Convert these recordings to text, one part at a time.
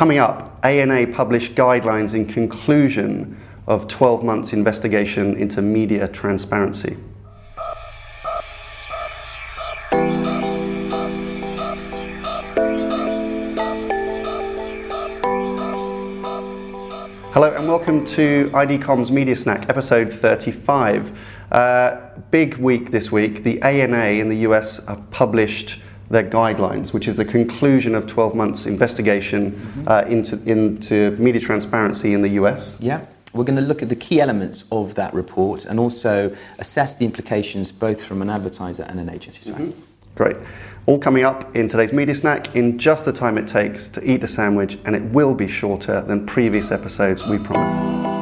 coming up, ANA published guidelines in conclusion of 12 months investigation into media transparency. Hello and welcome to ID Comms Media Snack, episode 35. Uh, big week this week. The ANA in the US have published their guidelines, which is the conclusion of 12 months investigation mm-hmm. uh, into, into media transparency in the US. Yeah. We're going to look at the key elements of that report and also assess the implications both from an advertiser and an agency side. Mm-hmm. Great. All coming up in today's Media Snack in just the time it takes to eat a sandwich, and it will be shorter than previous episodes, we promise.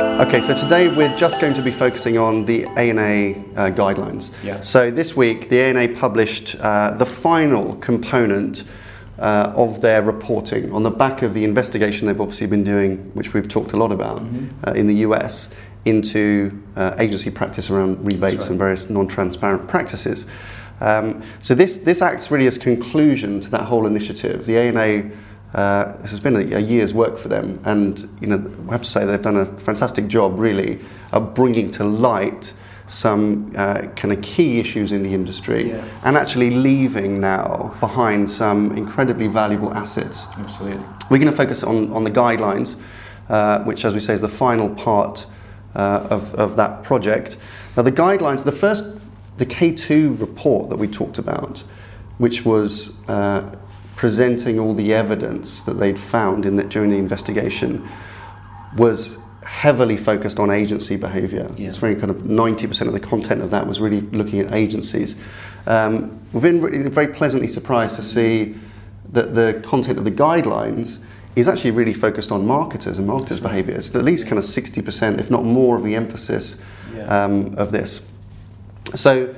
Okay, so today we're just going to be focusing on the ANA uh, guidelines. Yeah. So this week, the ANA published uh, the final component uh, of their reporting on the back of the investigation they've obviously been doing, which we've talked a lot about mm-hmm. uh, in the US, into uh, agency practice around rebates right. and various non transparent practices. Um, so this, this acts really as conclusion to that whole initiative. The ANA, uh, this has been a, a, year's work for them, and you know, I have to say they've done a fantastic job, really, of bringing to light some uh, kind of key issues in the industry yeah. and actually leaving now behind some incredibly valuable assets. Absolutely. We're going to focus on, on the guidelines, uh, which, as we say, is the final part uh, of, of that project. Now, the guidelines, the first, the K2 report that we talked about, which was uh, presenting all the evidence that they'd found in the, during the investigation, was heavily focused on agency behaviour. Yeah. It's very kind of 90% of the content of that was really looking at agencies. Um, we've been really, very pleasantly surprised to see that the content of the guidelines is actually really focused on marketers and marketers' behaviour. It's at least kind of 60%, if not more, of the emphasis yeah. um, of this. So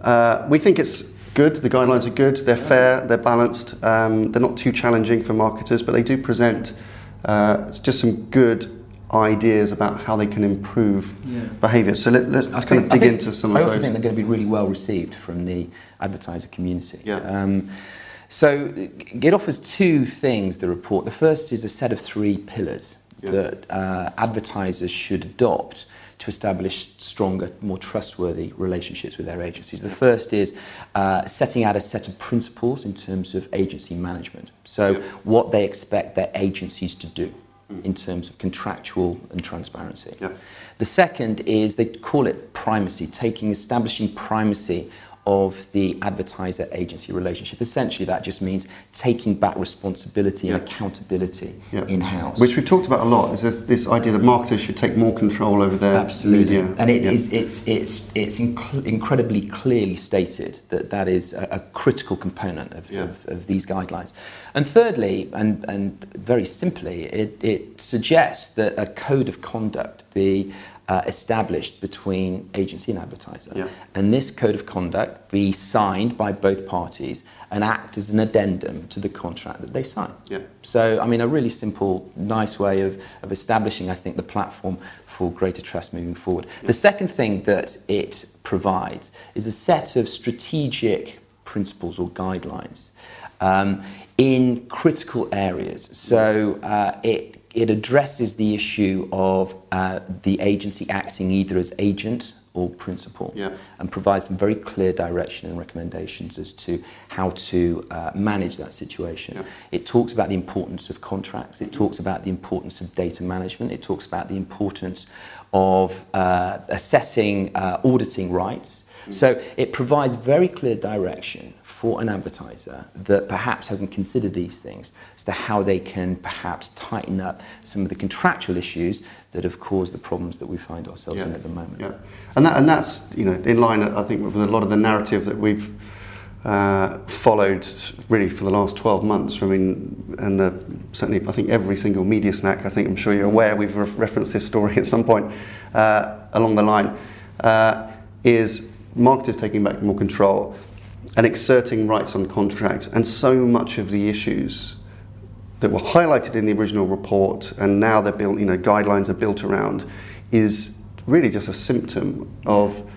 uh, we think it's good. The guidelines are good. They're fair. They're balanced. Um, they're not too challenging for marketers, but they do present uh, just some good ideas about how they can improve yeah. behaviour. So let, us kind think, of dig think, into some I of those. I also think they're going to be really well received from the advertiser community. Yeah. Um, so it offers two things, the report. The first is a set of three pillars yeah. that uh, advertisers should adopt to establish stronger, more trustworthy relationships with their agencies. The first is uh, setting out a set of principles in terms of agency management. So, what they expect their agencies to do in terms of contractual and transparency. The second is they call it primacy, taking establishing primacy of the advertiser agency relationship. Essentially, that just means taking back responsibility yeah. and accountability yeah. in house. Which we've talked about a lot. Is this, this idea that marketers should take more control over their Absolutely. media? And it yeah. is, it's it's it's inc- incredibly clearly stated that that is a, a critical component of, of, of, these guidelines. And thirdly, and and very simply, it it suggests that a code of conduct be uh, established between agency and advertiser. Yeah. And this code of conduct be signed by both parties and act as an addendum to the contract that they sign. Yeah. So, I mean, a really simple, nice way of, of establishing, I think, the platform for greater trust moving forward. Yeah. The second thing that it provides is a set of strategic principles or guidelines um, in critical areas. So, uh, it it addresses the issue of uh, the agency acting either as agent or principal yeah. and provides some very clear direction and recommendations as to how to uh, manage that situation. Yeah. It talks about the importance of contracts, it talks about the importance of data management, it talks about the importance of uh, assessing uh, auditing rights. Mm. So it provides very clear direction for an advertiser that perhaps hasn't considered these things as to how they can perhaps tighten up some of the contractual issues that have caused the problems that we find ourselves yeah. in at the moment. Yeah, and that and that's you know in line I think with a lot of the narrative that we've uh, followed really for the last 12 months. I mean, and uh, certainly I think every single media snack, I think I'm sure you're aware, we've re- referenced this story at some point uh, along the line, uh, is marketers taking back more control and exerting rights on contracts. And so much of the issues that were highlighted in the original report and now they're built, you know, guidelines are built around is really just a symptom of,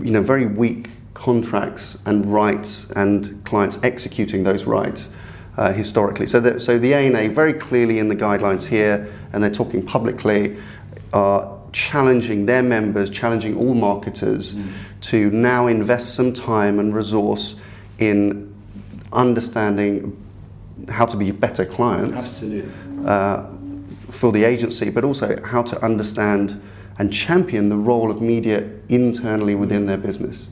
you know, very weak contracts and rights and clients executing those rights uh, historically. So, the, so the ANA very clearly in the guidelines here, and they're talking publicly, are challenging their members, challenging all marketers mm. to now invest some time and resource in understanding how to be better clients. Absolutely. Uh, for the agency, but also how to understand and champion the role of media internally within their business.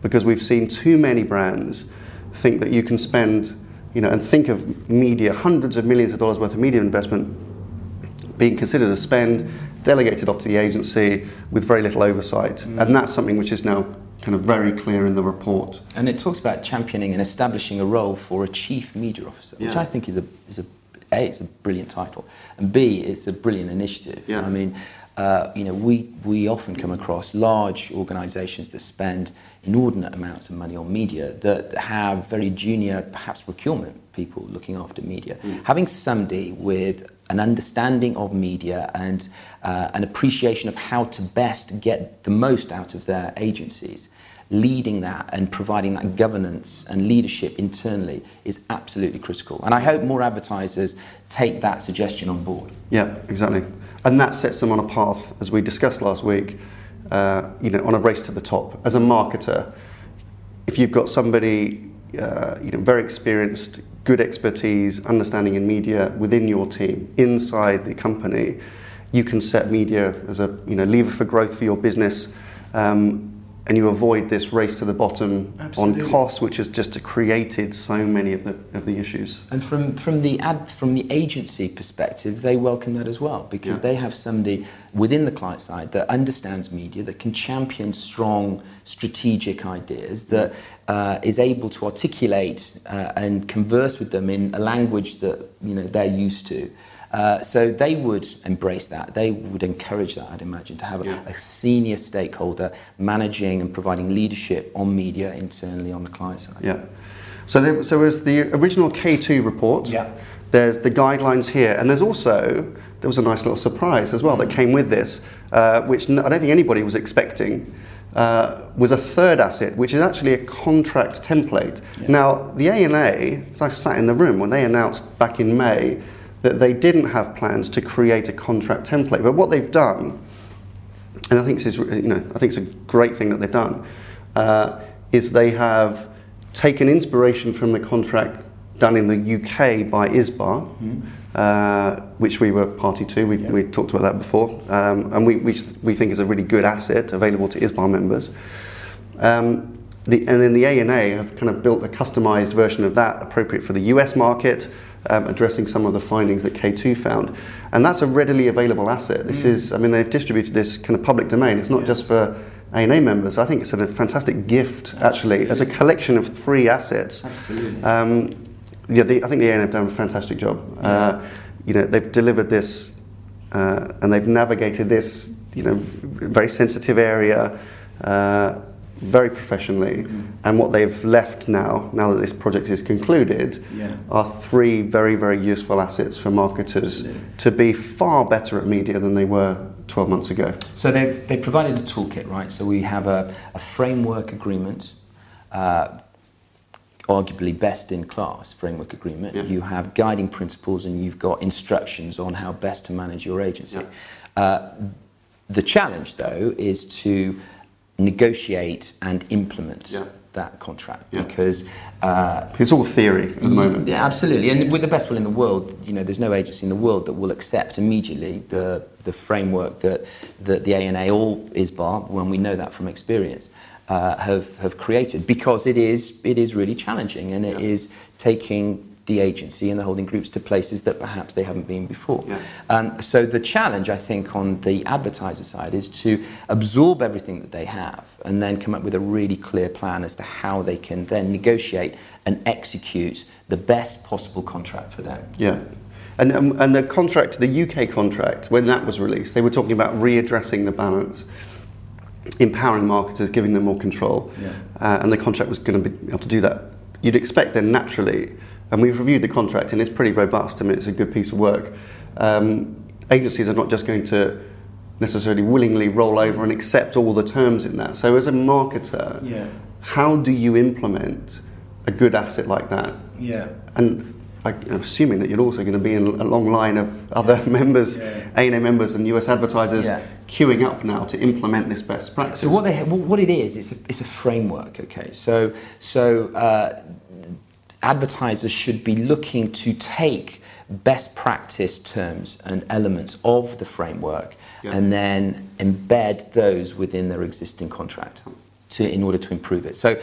Because we've seen too many brands think that you can spend, you know, and think of media, hundreds of millions of dollars worth of media investment being considered a spend delegated off to the agency with very little oversight. Mm. And that's something which is now kind of very clear in the report. And it talks about championing and establishing a role for a chief media officer, yeah. which I think is a, is a a, it's a brilliant title, and B, it's a brilliant initiative. Yeah. I mean, uh, you know, we, we often come across large organisations that spend inordinate amounts of money on media that have very junior, perhaps procurement people looking after media. Mm. Having somebody with an understanding of media and uh, an appreciation of how to best get the most out of their agencies leading that and providing that governance and leadership internally is absolutely critical. And I hope more advertisers take that suggestion on board. Yeah, exactly. And that sets them on a path, as we discussed last week, uh, you know, on a race to the top. As a marketer, if you've got somebody, uh, you know, very experienced, good expertise, understanding in media within your team, inside the company, you can set media as a you know lever for growth for your business. Um, and you avoid this race to the bottom Absolutely. on costs, which has just created so many of the of the issues. And from from the ad from the agency perspective, they welcome that as well because yeah. they have somebody within the client side that understands media, that can champion strong strategic ideas, that uh, is able to articulate uh, and converse with them in a language that you know they're used to. Uh, so they would embrace that. They would encourage that, I'd imagine, to have a, yeah. a, senior stakeholder managing and providing leadership on media internally on the client side. Yeah. So there, so there's the original K2 report. Yeah. There's the guidelines here, and there's also there was a nice little surprise as well that came with this, uh, which I don't think anybody was expecting. Uh, was a third asset, which is actually a contract template. Yeah. Now, the ANA, I sat in the room when they announced back in May that they didn't have plans to create a contract template. But what they've done, and I think this is, you know, I think it's a great thing that they've done, uh, is they have taken inspiration from the contract done in the UK by ISBA, mm-hmm. Uh, which we were party to. We, yeah. we talked about that before, um, and we, we, we think is a really good asset available to ISBA members. Um, the, and then the ANA have kind of built a customized version of that appropriate for the US market um, addressing some of the findings that K2 found. And that's a readily available asset. This mm. is, I mean, they've distributed this kind of public domain. It's not yeah. just for ANA members. I think it's a fantastic gift, actually, as a collection of three assets. Absolutely. Um, yeah, the, I think the ANA have done a fantastic job. Yeah. Uh, you know, they've delivered this uh, and they've navigated this, you know, very sensitive area. Uh, very professionally. Mm-hmm. And what they've left now, now that this project is concluded, yeah. are three very, very useful assets for marketers Absolutely. to be far better at media than they were 12 months ago. So they've, they provided a toolkit, right? So we have a, a framework agreement. Uh, arguably best in class framework agreement. Yeah. You have guiding principles and you've got instructions on how best to manage your agency. Yeah. Uh, the challenge, though, is to negotiate and implement yeah. that contract because uh, it's all theory at the moment. Yeah, absolutely. And with the best will in the world, you know, there's no agency in the world that will accept immediately the the framework that that the ANA or ISBA, when we know that from experience. Uh, have have created because it is it is really challenging and it yeah. is taking the agency and the holding groups to places that perhaps they haven't been before. Yeah. Um, so the challenge, I think, on the advertiser side is to absorb everything that they have and then come up with a really clear plan as to how they can then negotiate and execute the best possible contract for them. Yeah. And, um, and the contract, the UK contract, when that was released, they were talking about readdressing the balance empowering marketers, giving them more control, yeah. uh, and the contract was going to be able to do that. You'd expect then naturally and we've reviewed the contract and it's pretty robust. I mean, it's a good piece of work. Um, agencies are not just going to necessarily willingly roll over and accept all the terms in that. So, as a marketer, yeah. how do you implement a good asset like that? Yeah. And I'm assuming that you're also going to be in a long line of other members, yeah. ANA members and US advertisers yeah. queuing up now to implement this best practice. So what, they, what it is, it's a, it's a framework, okay? So, so uh, advertisers should be looking to take best practice terms and elements of the framework yeah. and then embed those within their existing contract to, in order to improve it. So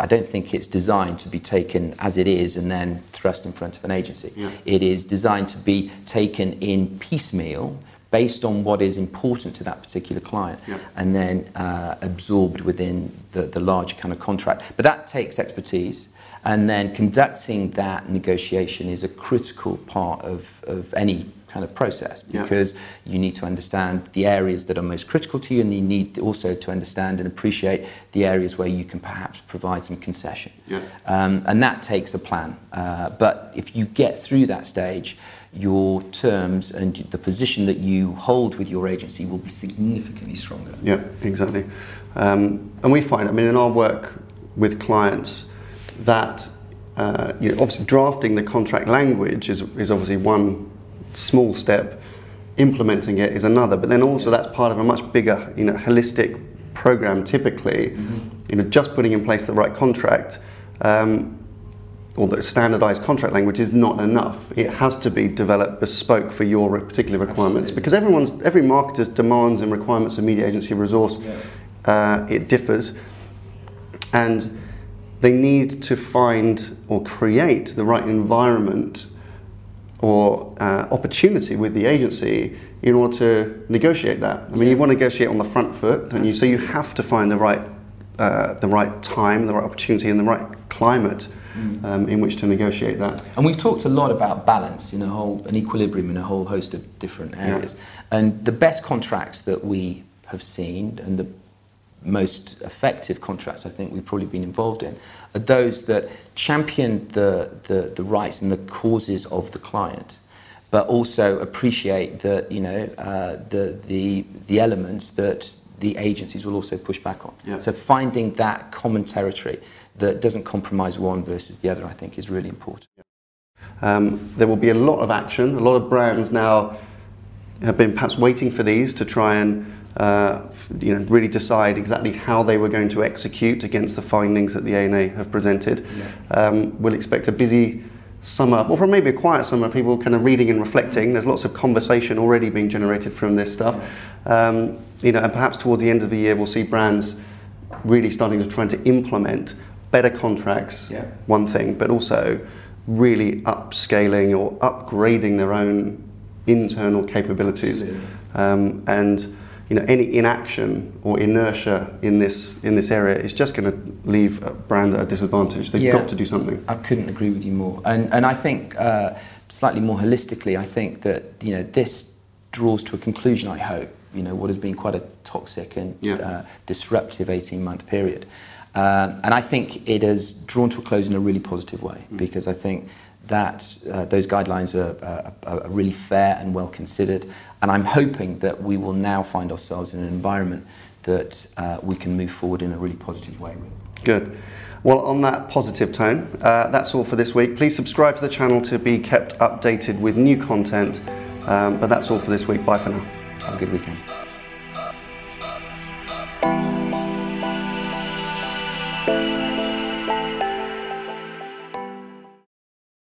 I don't think it's designed to be taken as it is and then thrust in front of an agency. Yeah. It is designed to be taken in piecemeal based on what is important to that particular client yeah. and then uh, absorbed within the, the larger kind of contract. But that takes expertise. And then conducting that negotiation is a critical part of, of any kind of process because yeah. you need to understand the areas that are most critical to you and you need also to understand and appreciate the areas where you can perhaps provide some concession. Yeah. Um, and that takes a plan. Uh, but if you get through that stage, your terms and the position that you hold with your agency will be significantly stronger. Yeah, exactly. Um, and we find, I mean, in our work with clients, that uh, you know, obviously drafting the contract language is, is obviously one small step, implementing it is another. But then also that's part of a much bigger, you know, holistic program. Typically, mm-hmm. you know, just putting in place the right contract. Um, or the standardized contract language is not enough. It has to be developed bespoke for your particular requirements Absolutely. because everyone's every marketer's demands and requirements of media agency resource yeah. uh, it differs, and they need to find or create the right environment or uh, opportunity with the agency in order to negotiate that. I mean, you want to negotiate on the front foot, don't you? So you have to find the right, uh, the right time, the right opportunity, and the right climate mm. um, in which to negotiate that. And we've talked a lot about balance in a whole, an equilibrium in a whole host of different areas. Yeah. And the best contracts that we have seen, and the most effective contracts I think we've probably been involved in are those that champion the, the, the rights and the causes of the client, but also appreciate that you know uh, the, the, the elements that the agencies will also push back on. Yeah. So finding that common territory that doesn't compromise one versus the other, I think, is really important. Um, there will be a lot of action. A lot of brands now have been perhaps waiting for these to try and uh, you know, really decide exactly how they were going to execute against the findings that the ANA have presented. Yeah. Um, we'll expect a busy summer, or maybe a quiet summer, people kind of reading and reflecting. There's lots of conversation already being generated from this stuff. Um, you know, and perhaps towards the end of the year, we'll see brands really starting to try to implement better contracts, yeah. one thing, but also really upscaling or upgrading their own internal capabilities. Um, and you know, any inaction or inertia in this in this area is just going to leave a brand at a disadvantage. They've yeah, got to do something. I couldn't agree with you more. And and I think uh, slightly more holistically, I think that you know this draws to a conclusion. I hope you know what has been quite a toxic and yeah. uh, disruptive eighteen month period. Um, and I think it has drawn to a close in a really positive way mm. because I think that uh, those guidelines are, are, are, really fair and well considered. And I'm hoping that we will now find ourselves in an environment that uh, we can move forward in a really positive way with. Good. Well, on that positive tone, uh, that's all for this week. Please subscribe to the channel to be kept updated with new content. Um, but that's all for this week. Bye for now. Have a good weekend.